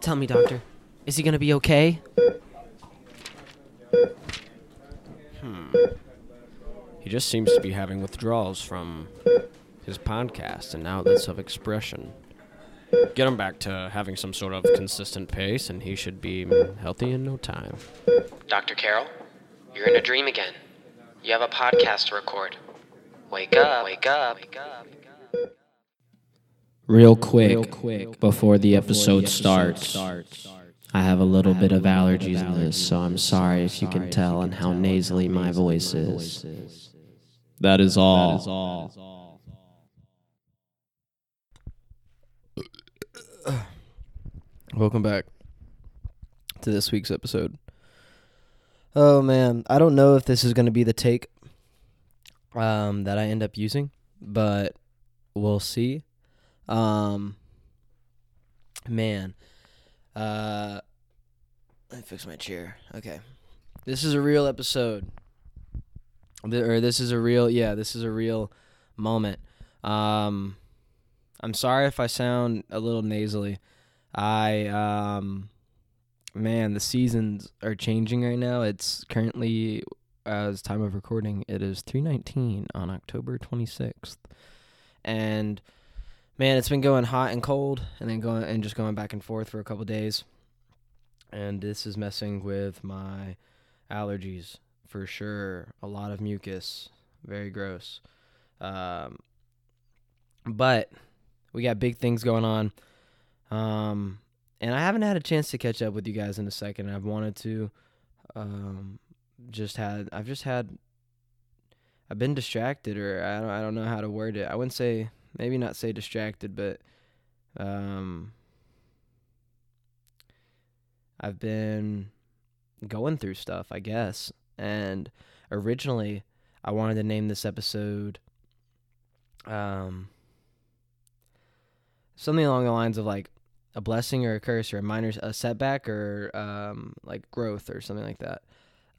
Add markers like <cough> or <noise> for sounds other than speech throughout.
Tell me, doctor, is he gonna be okay? Hmm. He just seems to be having withdrawals from his podcast and outlets of expression. Get him back to having some sort of consistent pace, and he should be healthy in no time. Dr. Carroll, you're in a dream again. You have a podcast to record. Wake up, wake up, wake up. Real quick, quick before the episode starts, I have a little bit of allergies in this, so I'm sorry if you can tell on how nasally my voice is. That is all. <clears throat> Welcome back to this week's episode. Oh man, I don't know if this is going to be the take um that I end up using, but we'll see. Um man. Uh let me fix my chair. Okay. This is a real episode. Th- Or this is a real yeah, this is a real moment. Um I'm sorry if I sound a little nasally. I um man, the seasons are changing right now. It's currently as time of recording, it is 319 on October 26th. And man, it's been going hot and cold and then going and just going back and forth for a couple days. And this is messing with my allergies for sure. A lot of mucus, very gross. Um but we got big things going on. Um, and I haven't had a chance to catch up with you guys in a second. I've wanted to. Um, just had I've just had. I've been distracted, or I don't I don't know how to word it. I wouldn't say maybe not say distracted, but um, I've been going through stuff, I guess. And originally, I wanted to name this episode. Um, something along the lines of like a blessing or a curse or a minor a setback or um like growth or something like that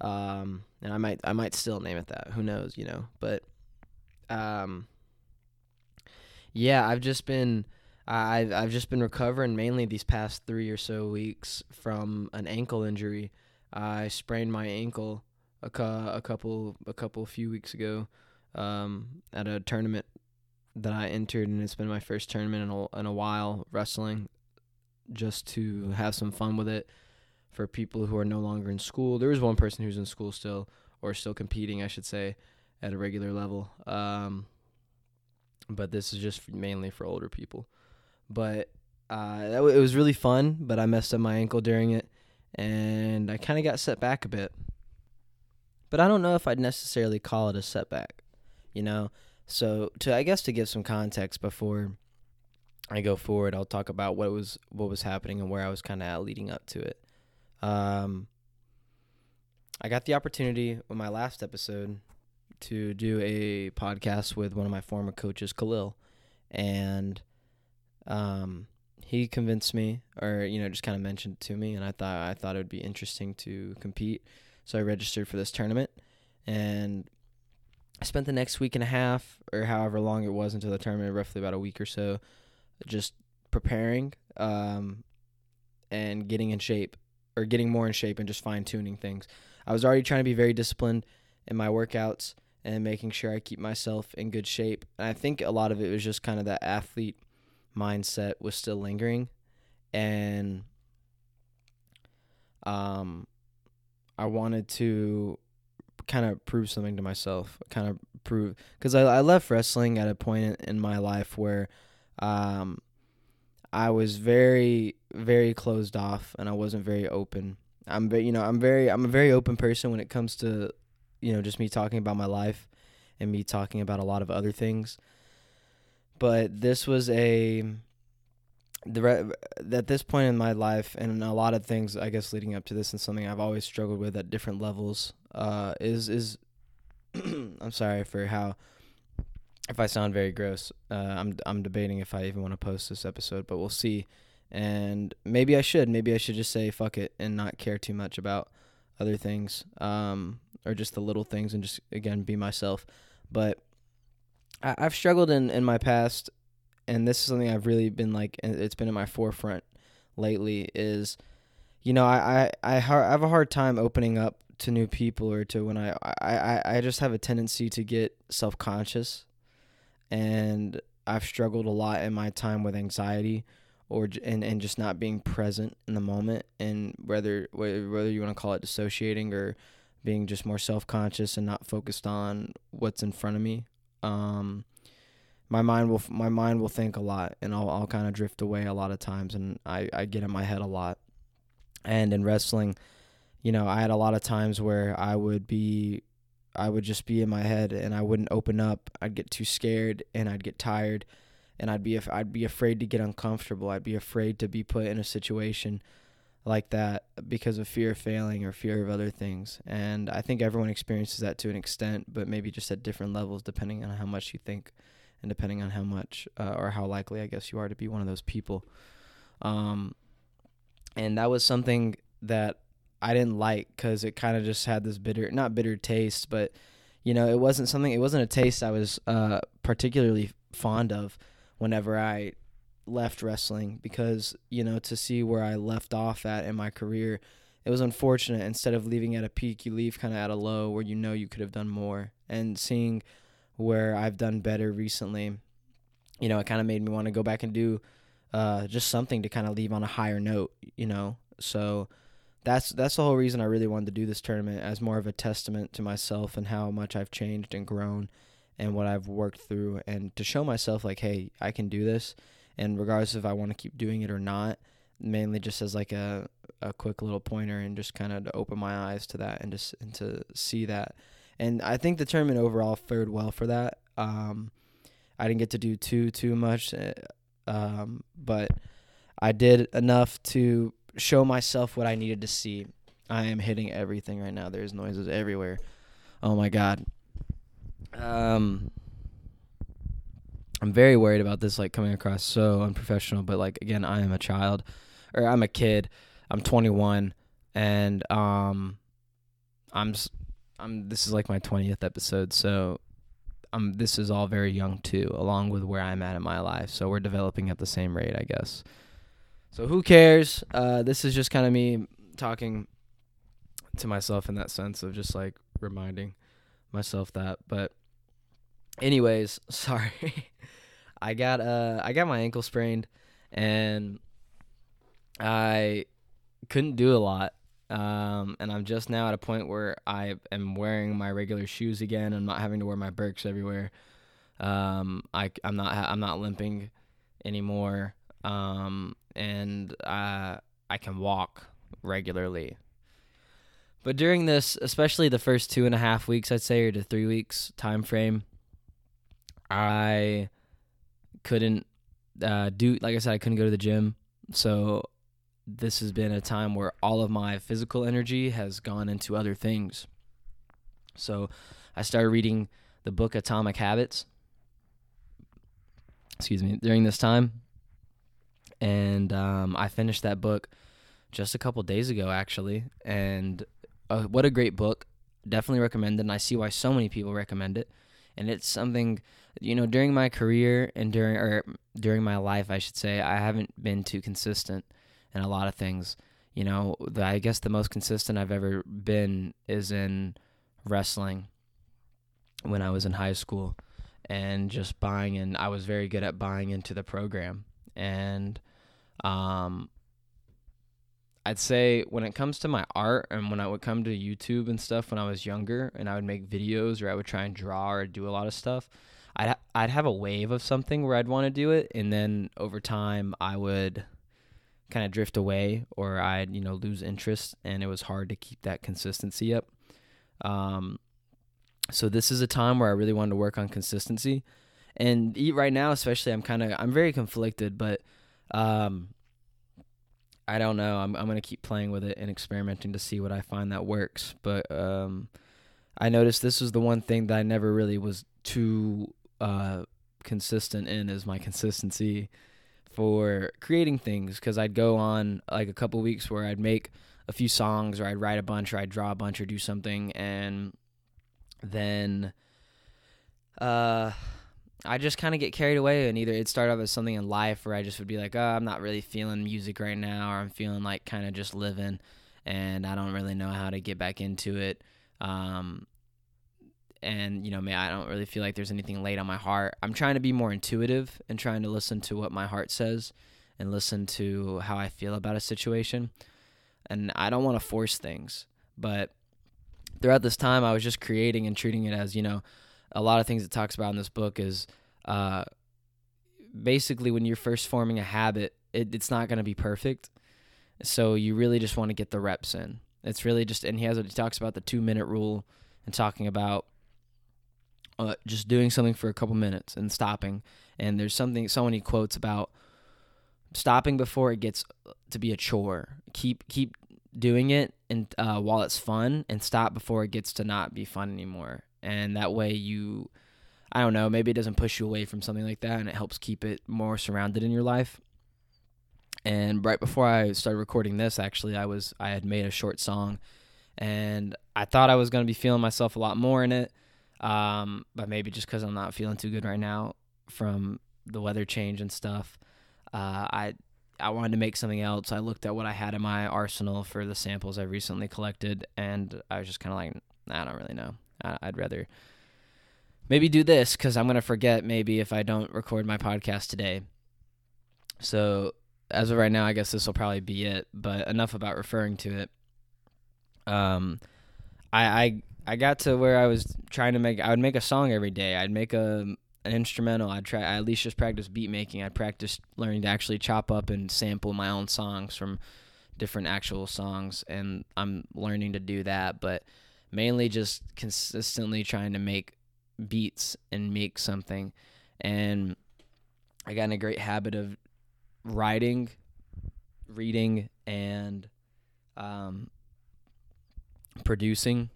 um and i might i might still name it that who knows you know but um yeah i've just been i've i've just been recovering mainly these past 3 or so weeks from an ankle injury i sprained my ankle a, cou- a couple a couple few weeks ago um at a tournament that I entered, and it's been my first tournament in a, in a while wrestling, just to have some fun with it for people who are no longer in school. There is one person who's in school still, or still competing, I should say, at a regular level. Um, but this is just mainly for older people. But uh, that w- it was really fun, but I messed up my ankle during it, and I kind of got set back a bit. But I don't know if I'd necessarily call it a setback, you know. So to I guess to give some context before I go forward, I'll talk about what was what was happening and where I was kind of at leading up to it. Um, I got the opportunity with my last episode to do a podcast with one of my former coaches, Khalil, and um, he convinced me, or you know, just kind of mentioned to me, and I thought I thought it would be interesting to compete, so I registered for this tournament, and I spent the next week and a half, or however long it was until the tournament, roughly about a week or so, just preparing um, and getting in shape, or getting more in shape and just fine tuning things. I was already trying to be very disciplined in my workouts and making sure I keep myself in good shape. And I think a lot of it was just kind of that athlete mindset was still lingering. And um, I wanted to kind of prove something to myself, kind of prove because I, I left wrestling at a point in, in my life where um, I was very very closed off and I wasn't very open. I'm very you know I'm very I'm a very open person when it comes to you know just me talking about my life and me talking about a lot of other things. But this was a the re- at this point in my life and a lot of things I guess leading up to this and something I've always struggled with at different levels uh, is is <clears throat> I'm sorry for how if I sound very gross. Uh, I'm I'm debating if I even want to post this episode, but we'll see. And maybe I should. Maybe I should just say fuck it and not care too much about other things, um, or just the little things, and just again be myself. But I, I've struggled in in my past and this is something I've really been like, it's been in my forefront lately. Is you know, I I I, have a hard time opening up to new people or to when I I I, I just have a tendency to get self conscious, and I've struggled a lot in my time with anxiety or and, and just not being present in the moment and whether whether you want to call it dissociating or being just more self-conscious and not focused on what's in front of me um my mind will my mind will think a lot and I'll I'll kind of drift away a lot of times and I I get in my head a lot. And in wrestling you know I had a lot of times where I would be I would just be in my head and I wouldn't open up. I'd get too scared and I'd get tired and I'd be I'd be afraid to get uncomfortable. I'd be afraid to be put in a situation like that because of fear of failing or fear of other things. And I think everyone experiences that to an extent, but maybe just at different levels depending on how much you think and depending on how much uh, or how likely I guess you are to be one of those people. Um, and that was something that I didn't like because it kind of just had this bitter, not bitter taste, but you know, it wasn't something. It wasn't a taste I was uh, particularly fond of whenever I left wrestling because you know to see where I left off at in my career, it was unfortunate. Instead of leaving at a peak, you leave kind of at a low where you know you could have done more. And seeing where I've done better recently, you know, it kind of made me want to go back and do uh, just something to kind of leave on a higher note. You know, so that's that's the whole reason I really wanted to do this tournament as more of a testament to myself and how much I've changed and grown and what I've worked through and to show myself like hey I can do this. And regardless if I want to keep doing it or not mainly just as like a a quick little pointer and just kind of to open my eyes to that and just and to see that. And I think the tournament overall fared well for that. Um I didn't get to do too too much uh, um but I did enough to show myself what I needed to see. I am hitting everything right now. There's noises everywhere. Oh my god um, I'm very worried about this like coming across so unprofessional, but like again, I am a child or I'm a kid. I'm 21 and um I'm I'm this is like my 20th episode, so um this is all very young too, along with where I'm at in my life. So we're developing at the same rate, I guess. So who cares? Uh this is just kind of me talking to myself in that sense of just like reminding myself that. But anyways, <laughs> sorry. I got uh I got my ankle sprained and I couldn't do a lot. Um and I'm just now at a point where I am wearing my regular shoes again. I'm not having to wear my Birks everywhere. Um I I'm not I'm not limping anymore. Um and uh I can walk regularly. But during this, especially the first two and a half weeks, I'd say, or to three weeks time frame, I couldn't uh, do. Like I said, I couldn't go to the gym. So this has been a time where all of my physical energy has gone into other things. So I started reading the book Atomic Habits. Excuse me. During this time, and um, I finished that book just a couple days ago, actually, and uh, what a great book. Definitely recommend it. And I see why so many people recommend it. And it's something, you know, during my career and during or during my life, I should say, I haven't been too consistent in a lot of things. You know, the, I guess the most consistent I've ever been is in wrestling when I was in high school and just buying in. I was very good at buying into the program. And um, I'd say when it comes to my art and when I would come to YouTube and stuff when I was younger and I would make videos or I would try and draw or do a lot of stuff, I'd I'd have a wave of something where I'd want to do it and then over time I would kind of drift away or I'd, you know, lose interest and it was hard to keep that consistency up. Um so this is a time where I really wanted to work on consistency. And right now especially I'm kind of I'm very conflicted, but um I don't know. I'm I'm gonna keep playing with it and experimenting to see what I find that works. But um, I noticed this was the one thing that I never really was too uh, consistent in is my consistency for creating things. Because I'd go on like a couple weeks where I'd make a few songs or I'd write a bunch or I'd draw a bunch or do something, and then uh, I just kind of get carried away, and either it started off as something in life where I just would be like, oh, I'm not really feeling music right now, or I'm feeling like kind of just living, and I don't really know how to get back into it. Um, and you know, may I don't really feel like there's anything laid on my heart. I'm trying to be more intuitive and trying to listen to what my heart says, and listen to how I feel about a situation. And I don't want to force things, but throughout this time, I was just creating and treating it as you know a lot of things it talks about in this book is uh, basically when you're first forming a habit, it, it's not going to be perfect. So you really just want to get the reps in. It's really just, and he has, he talks about the two minute rule and talking about uh, just doing something for a couple minutes and stopping. And there's something, so many quotes about stopping before it gets to be a chore. Keep, keep doing it and uh, while it's fun and stop before it gets to not be fun anymore and that way you I don't know, maybe it doesn't push you away from something like that and it helps keep it more surrounded in your life. And right before I started recording this, actually, I was I had made a short song and I thought I was to be feeling myself a lot more in it. Um, but maybe just cuz I'm not feeling too good right now from the weather change and stuff. Uh, I I wanted to make something else. I looked at what I had in my arsenal for the samples I recently collected and I was just kind of like I don't really know. I'd rather maybe do this because I'm to forget maybe if I don't record my podcast today. So, as of right now, I guess this will probably be it, but enough about referring to it. Um, I, I, I got to where I was trying to make, I would make a song every day. I'd make a, an instrumental. I'd try, I at least just practice beat making. I'd practice learning to actually chop up and sample my own songs from different actual songs. And I'm learning to do that. But, mainly just consistently trying to make beats and make something. And I got in a great habit of writing, reading, and um, producing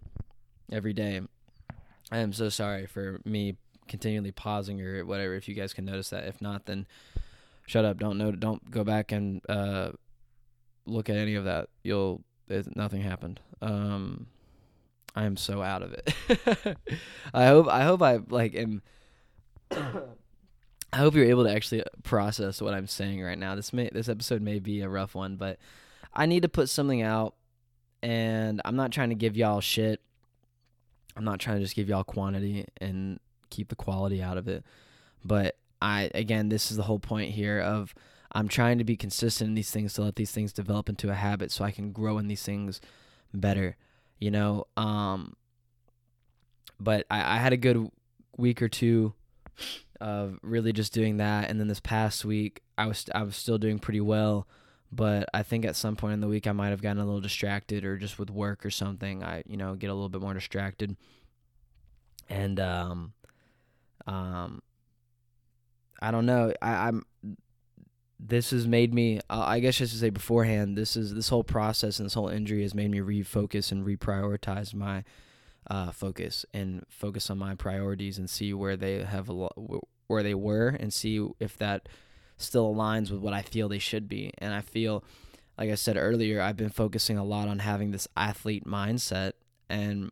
every day. I am so sorry for me continually pausing or whatever. If you guys can notice that, if not, then shut up. Don't know. Don't go back and uh, look at any of that. You'll it, nothing happened. Um, I am so out of it. <laughs> I hope I hope I like am <coughs> I hope you're able to actually process what I'm saying right now. This may this episode may be a rough one, but I need to put something out and I'm not trying to give y'all shit. I'm not trying to just give y'all quantity and keep the quality out of it. But I again, this is the whole point here of I'm trying to be consistent in these things to let these things develop into a habit so I can grow in these things better you know. Um, but I, I had a good week or two of really just doing that, and then this past week I was I was still doing pretty well, but I think at some point in the week I might have gotten a little distracted or just with work or something. I you know get a little bit more distracted, and um, um, I don't know. I, I'm this has made me i guess just to say beforehand this is this whole process and this whole injury has made me refocus and reprioritize my uh, focus and focus on my priorities and see where they have a lot where they were and see if that still aligns with what i feel they should be and i feel like i said earlier i've been focusing a lot on having this athlete mindset and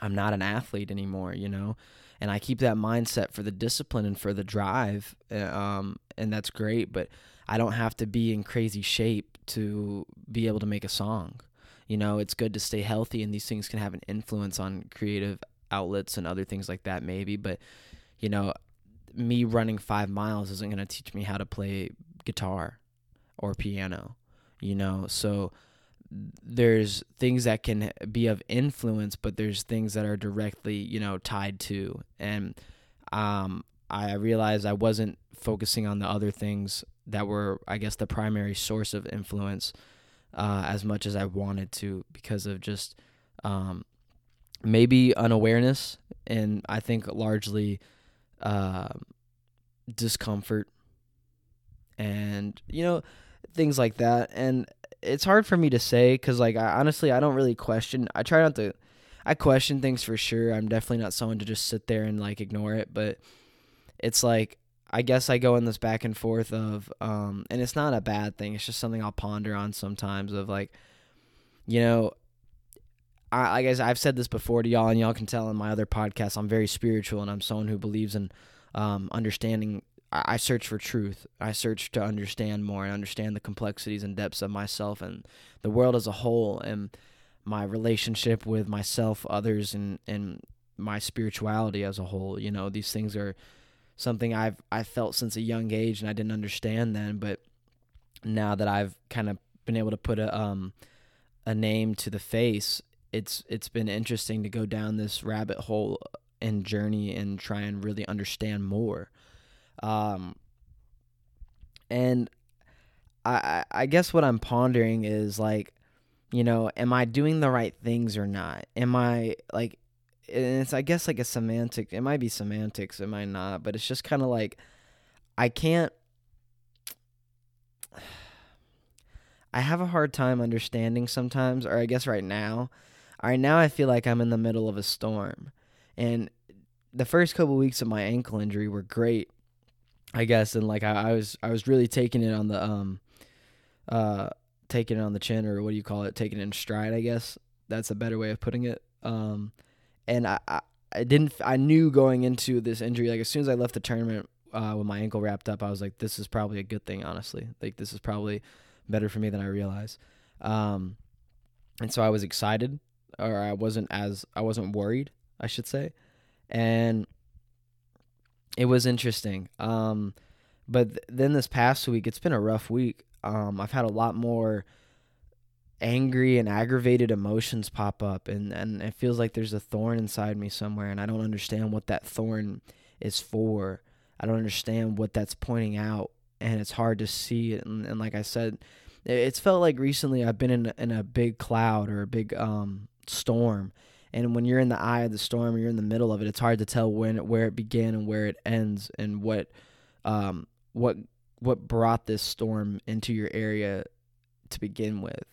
i'm not an athlete anymore you know and I keep that mindset for the discipline and for the drive, uh, um, and that's great. But I don't have to be in crazy shape to be able to make a song. You know, it's good to stay healthy, and these things can have an influence on creative outlets and other things like that, maybe. But you know, me running five miles isn't going to teach me how to play guitar or piano. You know, so there's things that can be of influence, but there's things that are directly, you know, tied to. And um, I realized I wasn't focusing on the other things that were, I guess, the primary source of influence uh, as much as I wanted to because of just um, maybe unawareness and I think largely uh, discomfort and, you know, things like that. And it's hard for me to say because like I honestly I don't really question. I try not to. I question things for sure. I'm definitely not someone to just sit there and like ignore it, but it's like I guess I go in this back and forth of um and it's not a bad thing. It's just something I'll ponder on sometimes of like you know I, I guess I've said this before to y'all and y'all can tell in my other podcasts I'm very spiritual and I'm someone who believes in um, understanding. I, I search for truth. I search to understand more and understand the complexities and depths of myself and the world as a whole, and my relationship with myself, others, and and my spirituality as a whole. You know, these things are something I've I felt since a young age, and I didn't understand then, but now that I've kind of been able to put a um a name to the face, it's it's been interesting to go down this rabbit hole and journey and try and really understand more. Um, and I I guess what I'm pondering is like, you know, am I doing the right things or not? Am I like and it's I guess like a semantic. It might be semantics, it might not, but it's just kind of like I can't. <sighs> I have a hard time understanding sometimes, or I guess right now. Right now, I feel like I'm in the middle of a storm, and the first couple weeks of my ankle injury were great, I guess, and like I, I was I was really taking it on the um, uh, taking it on the chin, or what do you call it? Taking it in stride, I guess. That's a better way of putting it. Um, and I, I, I didn't I knew going into this injury like as soon as I left the tournament uh, with my ankle wrapped up I was like this is probably a good thing honestly like this is probably better for me than I realized um, and so I was excited or I wasn't as I wasn't worried I should say. And it was interesting. Um, but th- then this past week it's been a rough week. Um, I've had a lot more angry and aggravated emotions pop up and and it feels like there's a thorn inside me somewhere and I don't understand what that thorn is for. I don't understand what that's pointing out and it's hard to see it and, and like I said it's felt like recently I've been in in a big cloud or a big um storm. And when you're in the eye of the storm or you're in the middle of it it's hard to tell when where it began and where it ends and what um what what brought this storm into your area to begin with.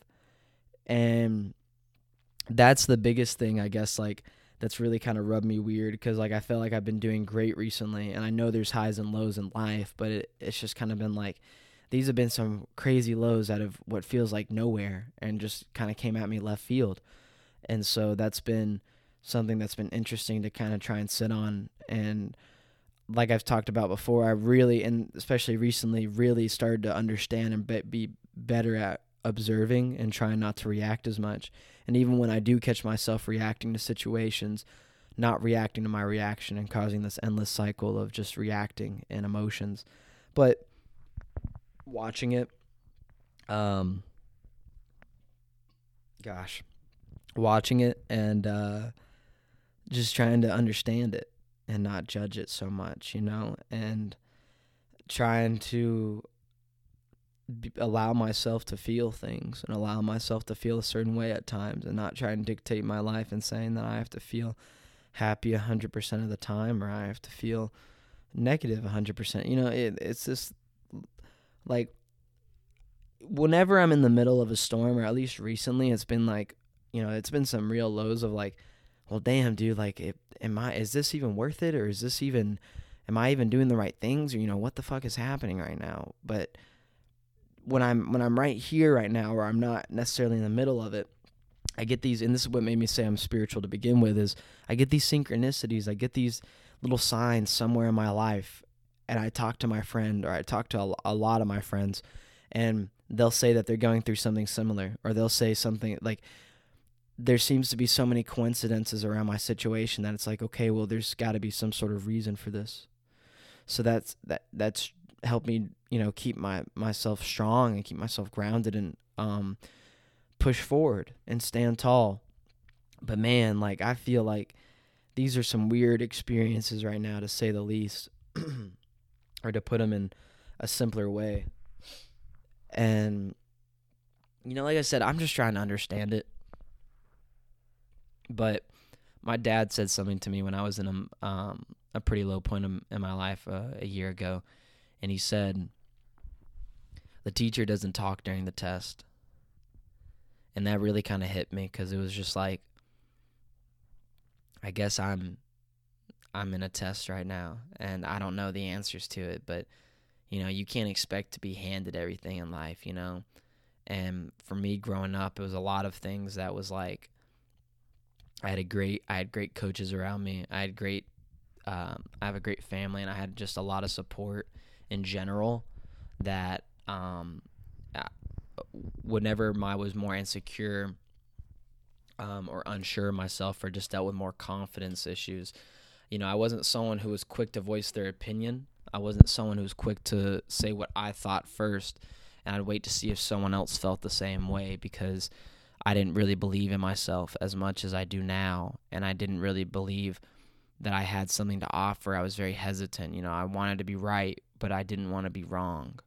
And that's the biggest thing i guess like that's really kind of rubbed me weird because like i feel like i've been doing great recently and i know there's highs and lows in life but it, it's just kind of been like these have been some crazy lows out of what feels like nowhere and just kind of came at me left field and so that's been something that's been interesting to kind of try and sit on and like I've talked about before, I really and especially recently really started to understand and be, be better at observing and trying not to react as much. And even when I do catch myself reacting to situations, not reacting to my reaction and causing this endless cycle of just reacting and emotions. But watching it, um, gosh, watching it and uh, just trying to understand it and not judge it so much, you know, and trying to allow myself to feel things and allow myself to feel a certain way at times and not try and dictate my life and saying that I have to feel happy 100% of the time or I have to feel negative 100%. You know, it, it's just like whenever I'm in the middle of a storm, or at least recently, it's been like, you know, it's been some real lows of like, well, damn, dude, like, it, am I, is this even worth it? Or is this even, am I even doing the right things? Or, you know, what the fuck is happening right now? But, when I'm when I'm right here right now, where I'm not necessarily in the middle of it, I get these, and this is what made me say I'm spiritual to begin with. Is I get these synchronicities, I get these little signs somewhere in my life, and I talk to my friend or I talk to a, a lot of my friends, and they'll say that they're going through something similar, or they'll say something like there seems to be so many coincidences around my situation that it's like okay well there's got to be some sort of reason for this. So that's that that's helped me you know keep my myself strong and keep myself grounded and um push forward and stand tall. But man like i feel like these are some weird experiences right now to say the least <clears throat> or to put them in a simpler way. And you know like i said i'm just trying to understand it but my dad said something to me when i was in a, um, a pretty low point in, my life uh, a year ago and he said the teacher doesn't talk during the test. And that really kind of hit me cuz it was just like I guess I'm I'm in a test right now and I don't know the answers to it, but you know, you can't expect to be handed everything in life, you know. And for me growing up, it was a lot of things that was like I had a great I had great coaches around me. I had great um, I have a great family, and I had just a lot of support in general. That um, whenever I was more insecure um, or unsure of myself, or just dealt with more confidence issues, you know, I wasn't someone who was quick to voice their opinion. I wasn't someone who was quick to say what I thought first, and I'd wait to see if someone else felt the same way because I didn't really believe in myself as much as I do now, and I didn't really believe that I had something to offer. I was very hesitant. You know, I wanted to be right, but I didn't want to be wrong.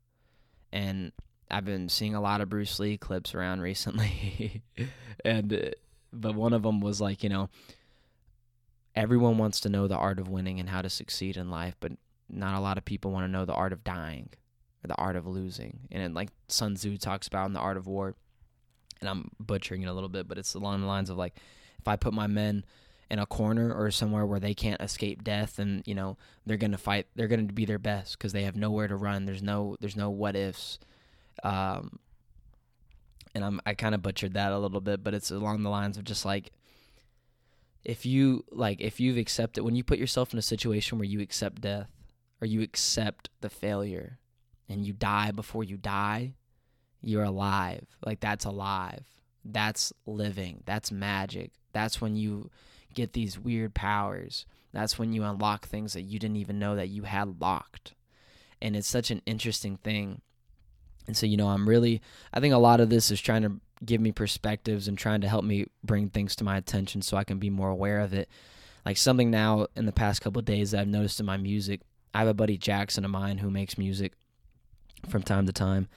And I've been seeing a lot of Bruce Lee clips around <laughs> recently, and uh, but one of them was like, you know, everyone wants to know the art of winning and how to succeed in life, but not a lot of people want to know the art of dying or the art of losing. And like Sun Tzu talks about in the art of war, and I'm butchering it a little bit, but it's along the lines of like, if I put my men in a corner or somewhere where they can't escape death and you know they're going to fight they're going to be their best because they have nowhere to run. There's no there's no what ifs. Um and I'm I kind of butchered that a little bit but it's along the lines of just like if you like if you've accepted when you put yourself in a situation where you accept death or you accept the failure and you die before you die you're alive like that's alive that's living that's magic that's when you get these weird powers. That's when you unlock things that you didn't even know that you had locked. And it's such an interesting thing. And so, you know, I'm really, I think a lot of this is trying to give me perspectives and trying to help me bring things to my attention so I can be more aware of it. Like something now in the past couple days that I've noticed in my music. I have a buddy Jackson of mine who makes music from time to time,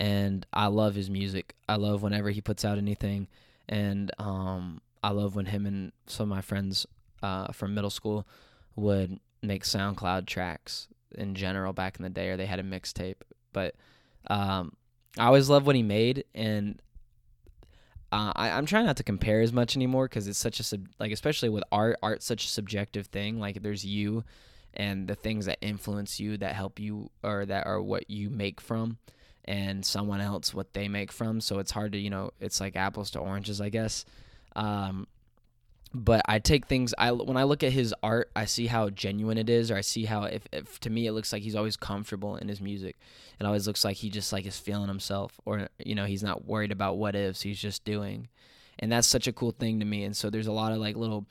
and I love his music. I love whenever he puts out anything, and um, I love when him and some of my friends uh, from middle school would make SoundCloud tracks in general back in the day, or they had a mixtape. But um, I always loved what he made, and uh, I, I'm trying not to compare as much anymore because it's such a sub- like, especially with art, art's such a subjective thing. Like, there's you and the things that influence you that help you, or that are what you make from, and someone else what they make from. So it's hard to, you know, it's like apples to oranges, I guess. Um, but I take things I when I look at his art, I see how genuine it is, or I see how if, if to me it looks like he's always comfortable in his music. It always looks like he just like is feeling himself, or you know he's not worried about what ifs. He's just doing, and that's such a cool thing to me. And so there's a lot of like little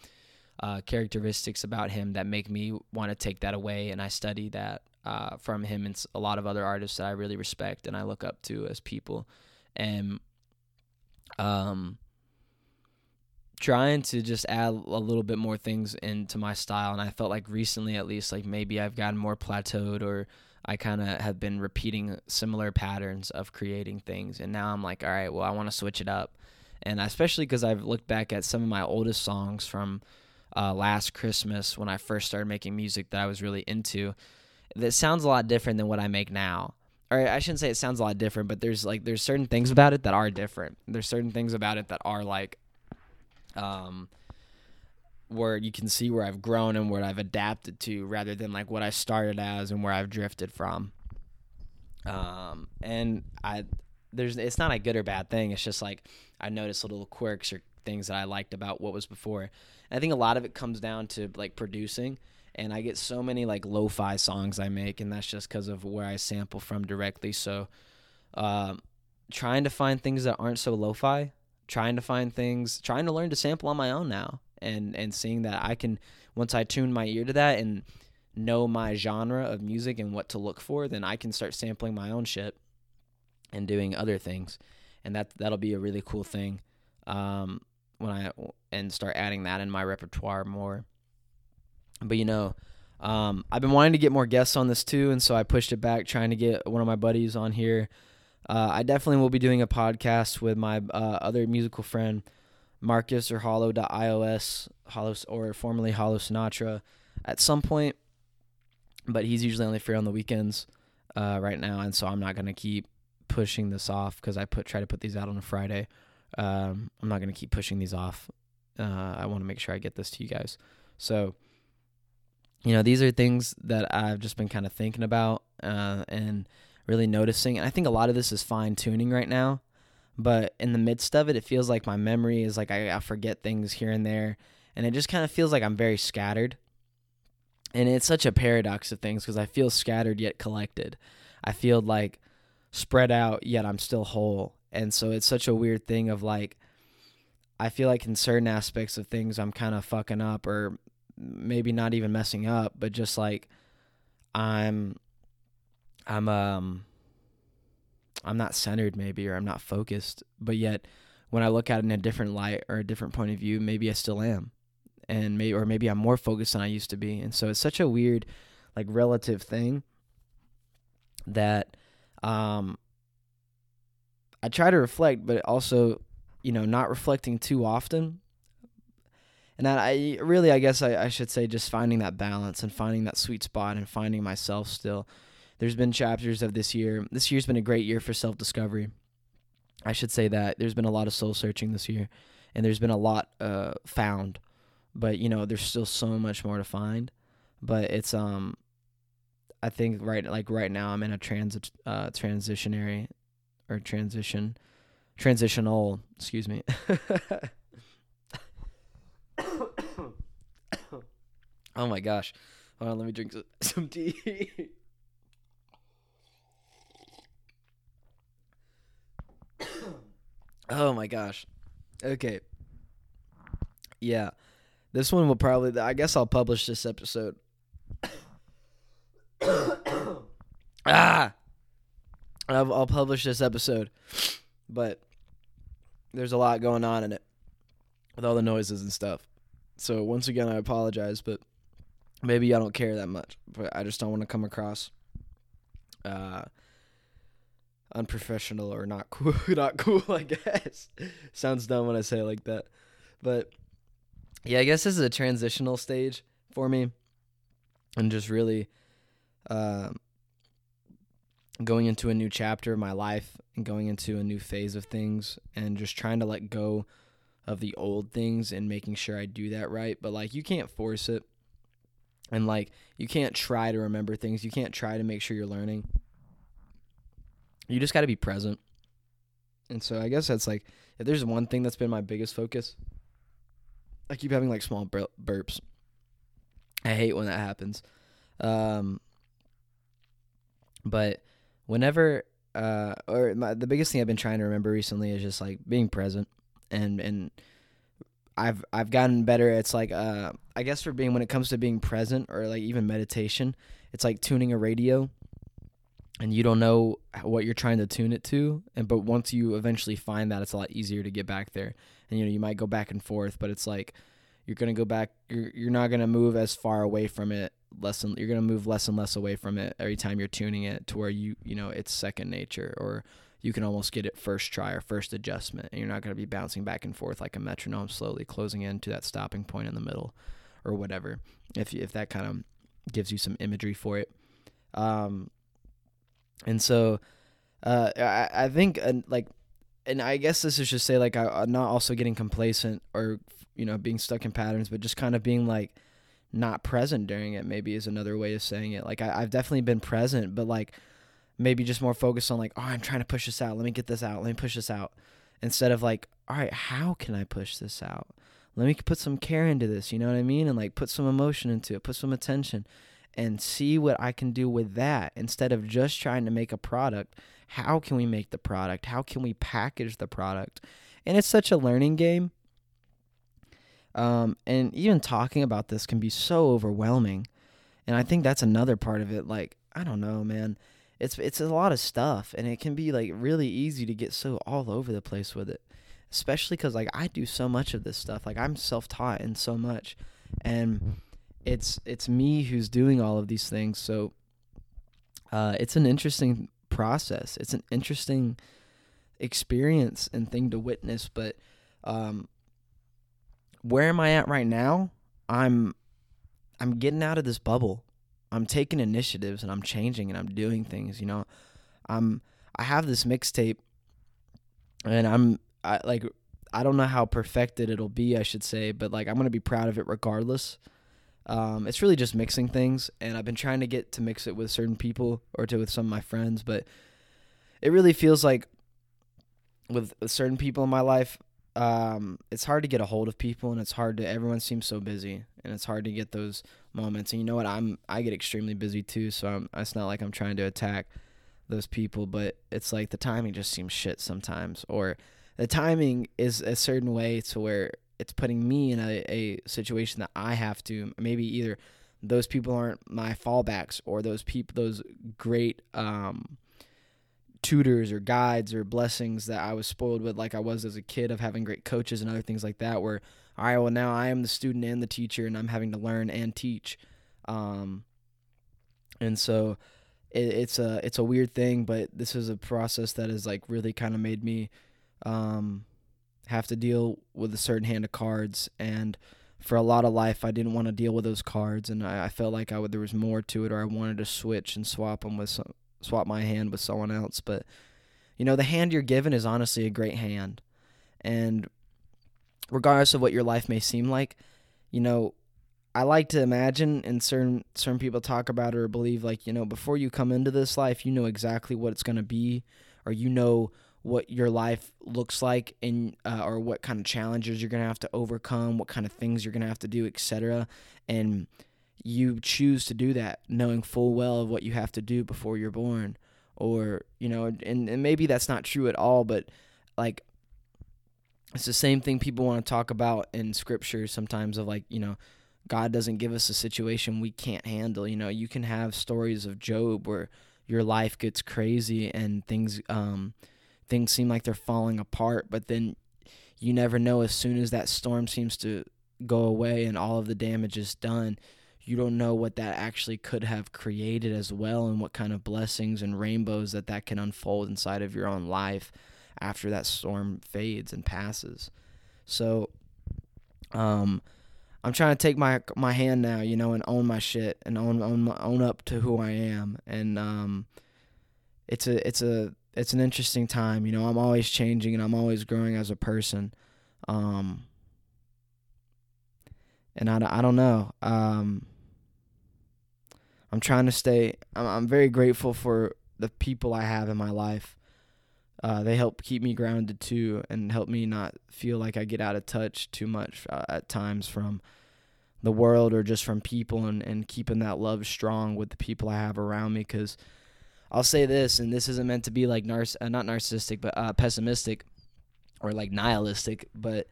uh, characteristics about him that make me want to take that away, and I study that uh, from him and a lot of other artists that I really respect and I look up to as people, and um trying to just add a little bit more things into my style. And i felt like recently at least like maybe i've gotten more plateaued or i kind of have been repeating similar patterns of creating things. And now i'm like all right well i want to switch it up. And especially because i've looked back at some of my oldest songs from uh, last christmas when i first started making music that i was really into that sounds a lot different than what i make now or I shouldn't say it sounds a lot different, but there's like there's certain things about it that are different. There's certain things about it that are like um, where you can see where I've grown and where I've adapted to rather than like what I started as and where I've drifted from. Um, and I, there's, it's not a good or bad thing. It's just like I noticed little quirks or things that I liked about what was before. And I think a lot of it comes down to like producing. And I get so many like lo-fi songs I make, and that's just because of where I sample from directly. So, um, trying to find things that aren't so lo-fi trying to find things, trying to learn to sample on my own now, and and seeing that I can once I tune my ear to that and know my genre of music and what to look for, then I can start sampling my own shit and doing other things, and that that'll be a really cool thing um, when I and start adding that in my repertoire more. But you know. Um, I've been wanting to get more guests on this too, and so I pushed it back, trying to get one of my buddies on here uh, I definitely will be doing a podcast with my uh, other musical friend, Marcus or Hollow.ios, Hollow or formerly Hollow Sinatra, at some point. But he's usually only free on the weekends uh, right now, and so I'm not gonna keep pushing this off because I put try to put these out on a Friday. Um, I'm not gonna keep pushing these off. Uh, I want to make sure I get this to you guys. So, you know, these are things that I've just been kind of thinking about, uh, and really noticing. And I think a lot of this is fine tuning right now. But in the midst of it, it feels like my memory is like I, I forget things here and there. And it just kind of feels like I'm very scattered. and it's such a paradox of things because I feel scattered yet collected. I feel like spread out yet I'm still whole. And so it's such a weird thing of like I feel like in certain aspects of things I'm kind of fucking up or maybe not even messing up, but just like I'm I'm um I'm not centered maybe or I'm not focused, but yet when I look at it in a different light or a different point of view, maybe I still am. And maybe or maybe I'm more focused than I used to be. And so it's such a weird like relative thing that um I try to reflect but also, you know, not reflecting too often. And I really I guess I, I should say just finding that balance and finding that sweet spot and finding myself still. There's been chapters of this year. This year's been a great year for self discovery. I should say that there's been a lot of soul searching this year, and there's been a lot uh, found, but you know there's still so much more to find. But it's um, I think right like right now I'm in a transit uh, transitionary or transition transitional excuse me. <laughs> oh my gosh, hold on, let me drink <laughs> some tea. <coughs> Oh my gosh. Okay. Yeah. This one will probably I guess I'll publish this episode. <coughs> ah. I'll, I'll publish this episode. But there's a lot going on in it with all the noises and stuff. So once again I apologize, but maybe I don't care that much. But I just don't want to come across uh unprofessional or not cool <laughs> not cool i guess. Sounds dumb when i say it like that. But yeah i guess this is a transitional stage for me. And just really um, going into a new chapter of my life and going into a new phase of things and just trying to let go of the old things and making sure i do that right. But like you can't force it and like you can't try to remember things you can't try to make sure you're learning you just got to be present. And so I guess that's like if there's one thing that's been my biggest focus, I keep having like small bur- burps. I hate when that happens. Um, but whenever uh, or my, the biggest thing I've been trying to remember recently is just like being present and and I've I've gotten better. It's like uh, I guess for being when it comes to being present or like even meditation, it's like tuning a radio and you don't know what you're trying to tune it to and but once you eventually find that it's a lot easier to get back there and you know you might go back and forth but it's like you're to go back you're, you're not to move as far away from it less and you're to move less and less away from it every time you're tuning it to where you you know it's second nature or you can almost get it first try or first adjustment and you're not going to be bouncing back and forth like a metronome slowly closing in to that stopping point in the middle or whatever if if that kind of gives you some imagery for it um and so uh, I, I think uh, like and I guess this is just say like I, am not also getting complacent or you know being stuck in patterns, but just kind of being like not present during it. Maybe is another way of saying it. Like I, I've definitely been present, but like maybe just more focused on like oh I'm trying to push this out. Let me get this out. Let me push this out instead of like all right how can I push this out. Let me put some care into this. You know what I mean? And like put some emotion into it. Put some attention and see what I can do with that instead of just trying to make a product. How can we make the product? How can we package the product? And it's such a learning game. Um, and even talking about this can be so overwhelming. And I think that's another part of it. Like, I don't know, man. It's it's a lot of stuff, and it can be like really easy to get so all over the place with it. Especially because like I do so much of this stuff. Like I'm self taught in so much, and it's it's me who's doing all of these things. So uh, it's an interesting process. It's an interesting experience and thing to witness. But um, where am I at right now? I'm I'm getting out of this bubble. I'm taking initiatives and I'm changing and I'm doing things. You know, I'm I have this mixtape, and I'm I like I don't know how perfected it'll be. I should say, but like I'm gonna be proud of it regardless. Um, it's really just mixing things, and I've been trying to get to mix it with certain people or to with some of my friends, but it really feels like with certain people in my life, um, it's hard to get a hold of people, and it's hard to. Everyone seems so busy, and it's hard to get those moments. And you know what? I'm I get extremely busy too, so I'm, it's not like I'm trying to attack those people, but it's like the timing just seems shit sometimes, or the timing is a certain way to where it's putting me in a, a situation that I have to maybe either those people aren't my fallbacks or those people those great um, tutors or guides or blessings that I was spoiled with like I was as a kid of having great coaches and other things like that where all right well now I am the student and the teacher and I'm having to learn and teach. Um, and so it, it's a it's a weird thing but this is a process that has like really kind of made me um, have to deal with a certain hand of cards. And for a lot of life I didn't want to deal with those cards and I, I felt like I would there was more to it or I wanted to switch and swap them with some swap my hand with someone else. But you know, the hand you're given is honestly a great hand, and regardless of what your life may seem like, you know, I like to imagine, and certain certain people talk about or believe, like you know, before you come into this life, you know exactly what it's gonna be, or you know what your life looks like and uh, or what kind of challenges you're going to have to overcome what kind of things you're going to have to do etc and you choose to do that knowing full well of what you have to do before you're born or you know and, and maybe that's not true at all but like it's the same thing people want to talk about in scripture sometimes of like you know god doesn't give us a situation we can't handle you know you can have stories of Job where your life gets crazy and things um things seem like they're falling apart but then you never know as soon as that storm seems to go away and all of the damage is done you don't know what that actually could have created as well and what kind of blessings and rainbows that that can unfold inside of your own life after that storm fades and passes. So um i'm trying to take my my hand now you know and own my shit and own own own up to who i am. And um it's a it's a it's an interesting time you know i'm always changing and i'm always growing as a person. Um and I, I don't know. Um I'm trying to stay. I'm, I'm very grateful for the people I have in my life. Uh, they help keep me grounded too, and help me not feel like I get out of touch too much uh, at times from the world or just from people, and, and keeping that love strong with the people I have around me. Because I'll say this, and this isn't meant to be like narciss- uh, not narcissistic, but uh, pessimistic or like nihilistic, but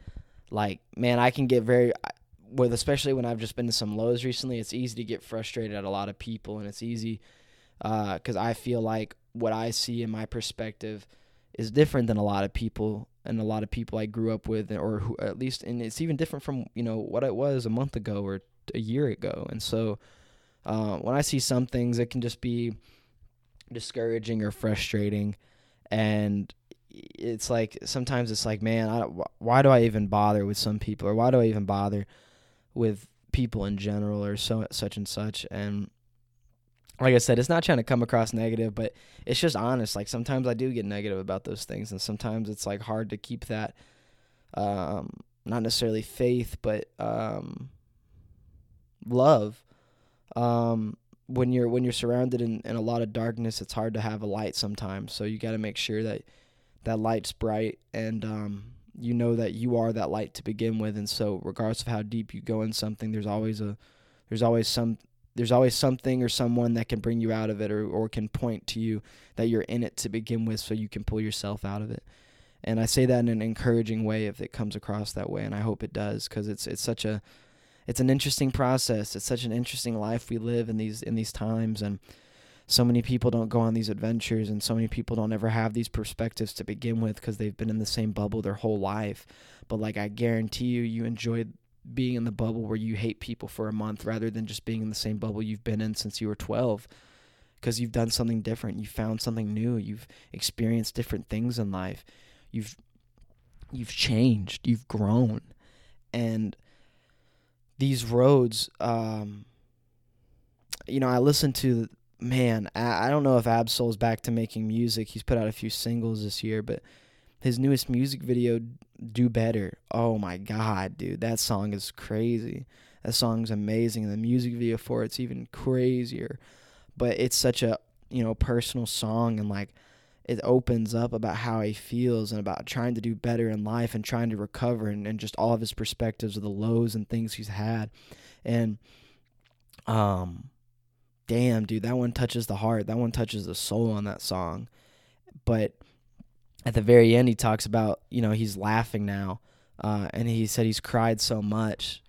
like man, I can get very with especially when I've just been to some lows recently, it's easy to get frustrated at a lot of people, and it's easy because uh, I feel like what I see in my perspective is different than a lot of people and a lot of people I grew up with, or who at least, and it's even different from you know what it was a month ago or a year ago, and so uh, when I see some things, it can just be discouraging or frustrating, and it's like sometimes it's like, man, I, why do I even bother with some people, or why do I even bother? With people in general or so such and such and like I said, it's not trying to come across negative, but it's just honest. Like sometimes I do get negative about those things, and sometimes it's like hard to keep that, um, not necessarily faith, but um, love. Um, when you're when you're surrounded in, in a lot of darkness, it's hard to have a light sometimes. So you got to make sure that that light's bright and um, you know that you are that light to begin with. And so regardless of how deep you go in something there's always a there's always some there's always something or someone that can bring you out of it or, or can point to you that you're in it to begin with so you can pull yourself out of it. And i say that in an encouraging way if it comes across that way and i hope it does because it's it's such a it's an interesting process. It's such an interesting life we live in these in these times. And so many people don't go on these adventures and so many people don't ever have these perspectives to begin with because they've been in the same bubble their whole life. But like i guarantee you you enjoyed being in the bubble where you hate people for a month rather than just being in the same bubble you've been in since you were 12 because you've done something different. You found something new. You've experienced different things in life. You've you've changed. You've grown. And these roads um you know i listened to man, I, I don't know if Ab-Soul's back to making music. He's put out a few singles this year, but his newest music video, "Do Better." Oh my god, dude, that song is crazy. That song's amazing, and the music video for it's even crazier. But it's such a you know personal song, and like it opens up about how he feels and about trying to do better in life and trying to recover and, and just all of his perspectives of the lows and things he's had. And um damn dude, that one touches the heart. That one touches the soul on that song. But at the very end he talks about, you know, he's laughing now. Uh, and he said he's cried so much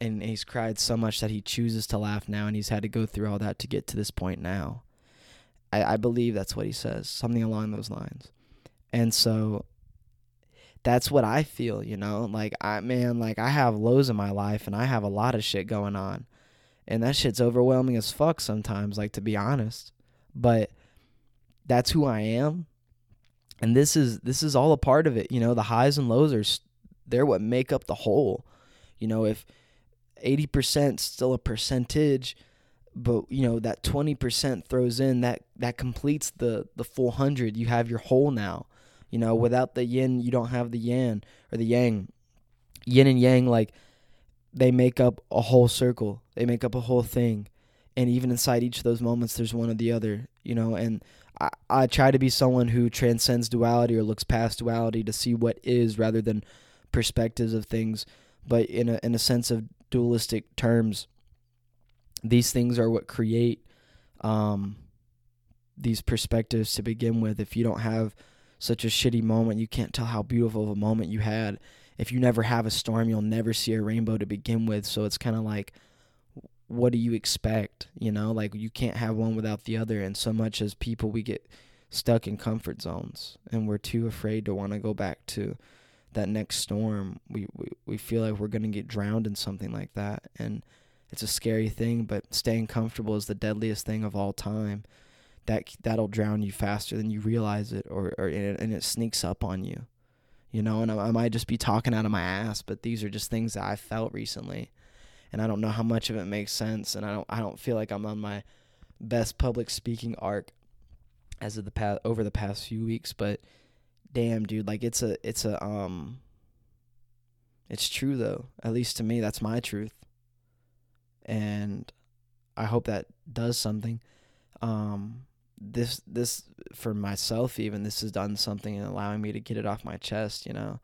and he's cried so much that he chooses to laugh now and he's had to go through all that to get to this point now. I, I believe that's what he says, something along those lines. And so that's what I feel, you know? Like I man, like I have lows in my life and I have a lot of shit going on. And that shit's overwhelming as fuck sometimes, like to be honest. But that's who I am. And this is this is all a part of it, you know, the highs and lows are they're what make up the whole. You know, if 80% still a percentage, but you know that 20% throws in that that completes the the full 100 you have your whole now you know without the yin you don't have the yang or the yang yin and yang like they make up a whole circle they make up a whole thing and even inside each of those moments there's one or the other you know and I, I try to be someone who transcends duality or looks past duality to see what is rather than perspectives of things but in a in a sense of dualistic terms these things are what create um, these perspectives to begin with. If you don't have such a shitty moment, you can't tell how beautiful of a moment you had. If you never have a storm, you'll never see a rainbow to begin with. So it's kind of like, what do you expect? You know, like you can't have one without the other. And so much as people, we get stuck in comfort zones and we're too afraid to want to go back to that next storm. We, we, we feel like we're going to get drowned in something like that. And it's a scary thing, but staying comfortable is the deadliest thing of all time. That that'll drown you faster than you realize it, or or and it sneaks up on you, you know. And I, I might just be talking out of my ass, but these are just things that I felt recently, and I don't know how much of it makes sense, and I don't I don't feel like I'm on my best public speaking arc as of the past over the past few weeks, but damn, dude, like it's a it's a um. It's true though, at least to me, that's my truth and I hope that does something. Um, this this for myself even this has done something in allowing me to get it off my chest, you know,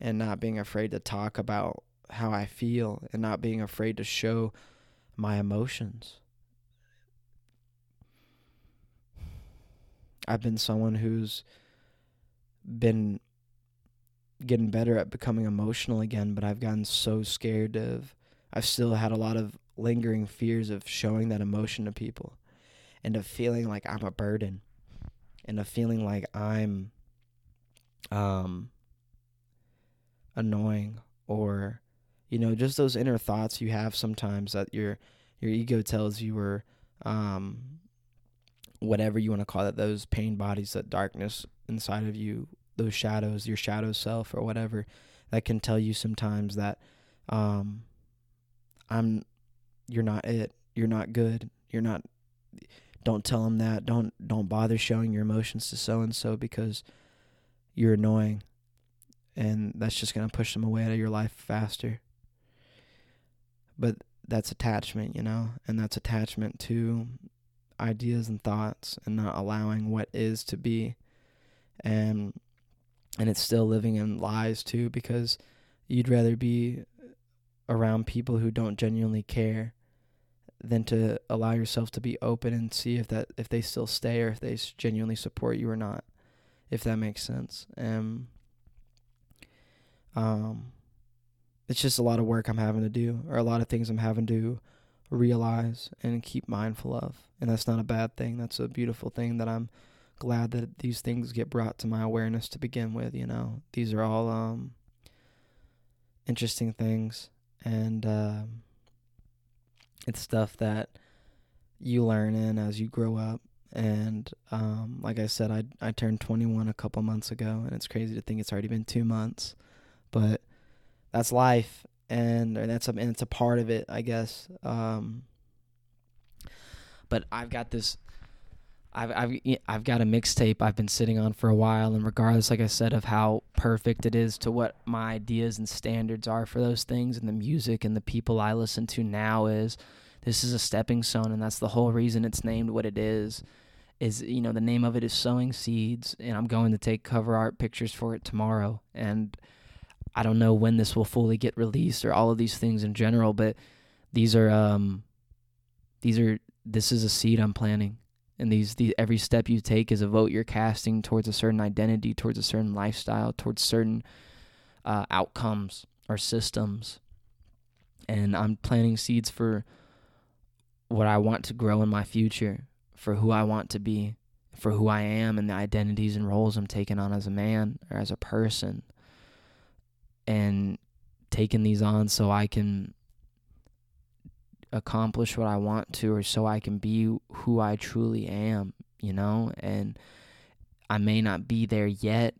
and not being afraid to talk about how I feel and not being afraid to show my emotions. I've been someone who's been getting better at becoming emotional again, but I've gotten so scared of I've still had a lot of lingering fears of showing that emotion to people and of feeling like I'm a burden and of feeling like I'm um annoying or you know just those inner thoughts you have sometimes that your your ego tells you or um whatever you want to call it those pain bodies that darkness inside of you those shadows your shadow self or whatever that can tell you sometimes that um I'm you're not it. You're not good. You're not don't tell them that. Don't don't bother showing your emotions to so and so because you're annoying. And that's just going to push them away out of your life faster. But that's attachment, you know? And that's attachment to ideas and thoughts and not allowing what is to be. And and it's still living in lies too because you'd rather be around people who don't genuinely care than to allow yourself to be open and see if that if they still stay or if they genuinely support you or not if that makes sense. Um um it's just a lot of work I'm having to do or a lot of things I'm having to realize and keep mindful of. And that's not a bad thing. That's a beautiful thing that I'm glad that these things get brought to my awareness to begin with you know? These are all um interesting things. And uh, it's stuff that you learn in as you grow up. And um, like I said, I I turned 21 a couple months ago, and it's crazy to think it's already been two months, but that's life, and or that's a, and it's a part of it, I guess. Um, but I've got this I've I've I've got a mixtape I've been sitting on for a while, and regardless, like I said, of how perfect it is to what my ideas and standards are for those things, and the music and the people I listen to now is, this is a stepping stone, and that's the whole reason it's named what it is. is you know the name of it is sowing seeds and i'm going to take cover art pictures for it tomorrow and i don't know when this will fully get released or all of these things in general but these are um these are this is a seed i'm planting and these, these every step you take is a vote you're casting towards a certain identity towards a certain lifestyle towards certain uh, outcomes or systems and i'm planting seeds for what i want to grow in my future for who I want to be, for who I am, and the identities and roles I'm taking on as a man or as a person. And taking these on so I can accomplish what I want to, or so I can be who I truly am, you know? And I may not be there yet.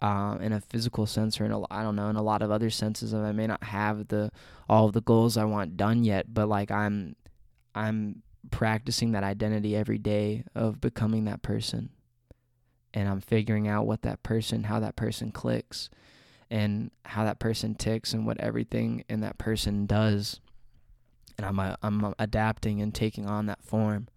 Uh, in a physical sense, or in a, I don't know, in a lot of other senses, I may not have the all of the goals I want done yet, but like I'm, I'm practicing that identity every day of becoming that person. And I'm figuring out what that person, how that person clicks, and how that person ticks, and what everything in that person does. And I'm uh, I'm adapting and taking on that form,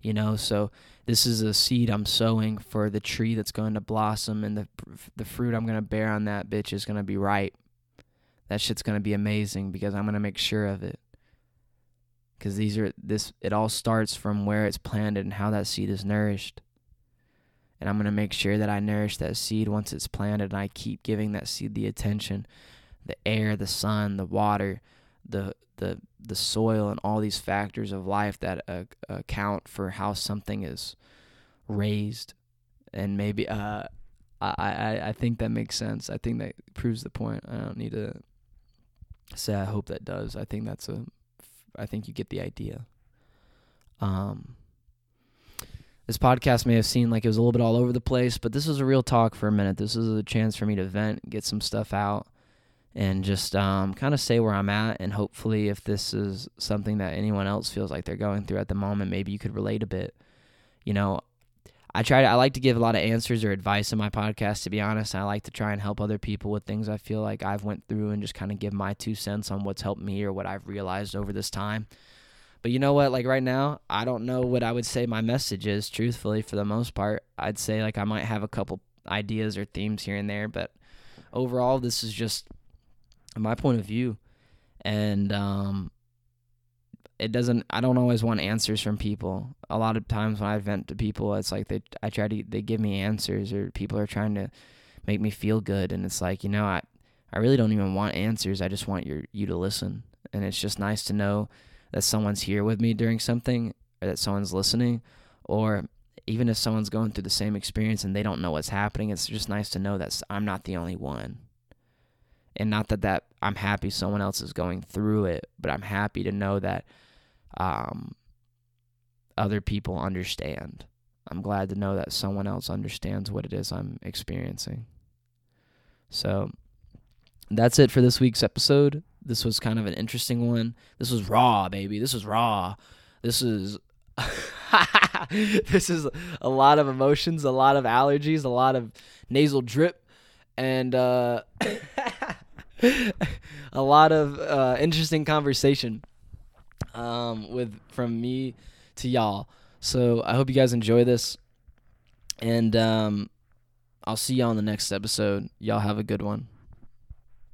you know. So this is a seed I'm sowing for the tree that's going to blossom, and the the fruit I'm gonna bear on that bitch is gonna be ripe. That shit's gonna be amazing because I'm gonna make sure of it because these are this it all starts from where it's planted and how that seed is nourished and i'm going to make sure that i nourish that seed once it's planted and i keep giving that seed the attention the air the sun the water the the the soil and all these factors of life that uh, account for how something is raised and maybe uh I, I I think that makes sense. I think that proves the point. I don't need to say I hope that does. I think that's a I think you get the idea. Um, this podcast may have seemed like it was a little bit all over the place, but this was a real talk for a minute. This was a chance for me to vent, get some stuff out, and just um, kind of say where I'm at. And hopefully, if this is something that anyone else feels like they're going through at the moment, maybe you could relate a bit. You know, I try to, I like to give a lot of answers or advice in my podcast, to be honest. I like to try and help other people with things I feel like I've went through and just kind of give my two cents on what's helped me or what I've realized over this time. But you know what? Like right now, I don't know what I would say my message is, truthfully, for the most part. I'd say like I might have a couple ideas or themes here and there, but overall, this is just my point of view. And um, it doesn't i don't always want answers from people a lot of times when i vent to people it's like they i try to they give me answers or people are trying to make me feel good and it's like you know i i really don't even want answers i just want your you to listen and it's just nice to know that someone's here with me during something or that someone's listening or even if someone's going through the same experience and they don't know what's happening it's just nice to know that i'm not the only one and not that that i'm happy someone else is going through it but i'm happy to know that um, other people understand. I'm glad to know that someone else understands what it is I'm experiencing. So that's it for this week's episode. This was kind of an interesting one. This was raw, baby. This was raw. This is <laughs> this is a lot of emotions, a lot of allergies, a lot of nasal drip, and uh, <laughs> a lot of uh, interesting conversation um, with from me to y'all. So I hope you guys enjoy this, and um, I'll see y'all in the next episode. Y'all have a good one.